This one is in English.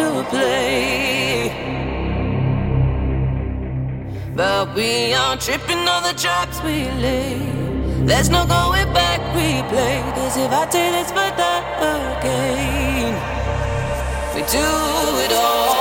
to play. But we are tripping on the traps we lay. There's no going back, we play. Cause if I did, it's for that again, we do it all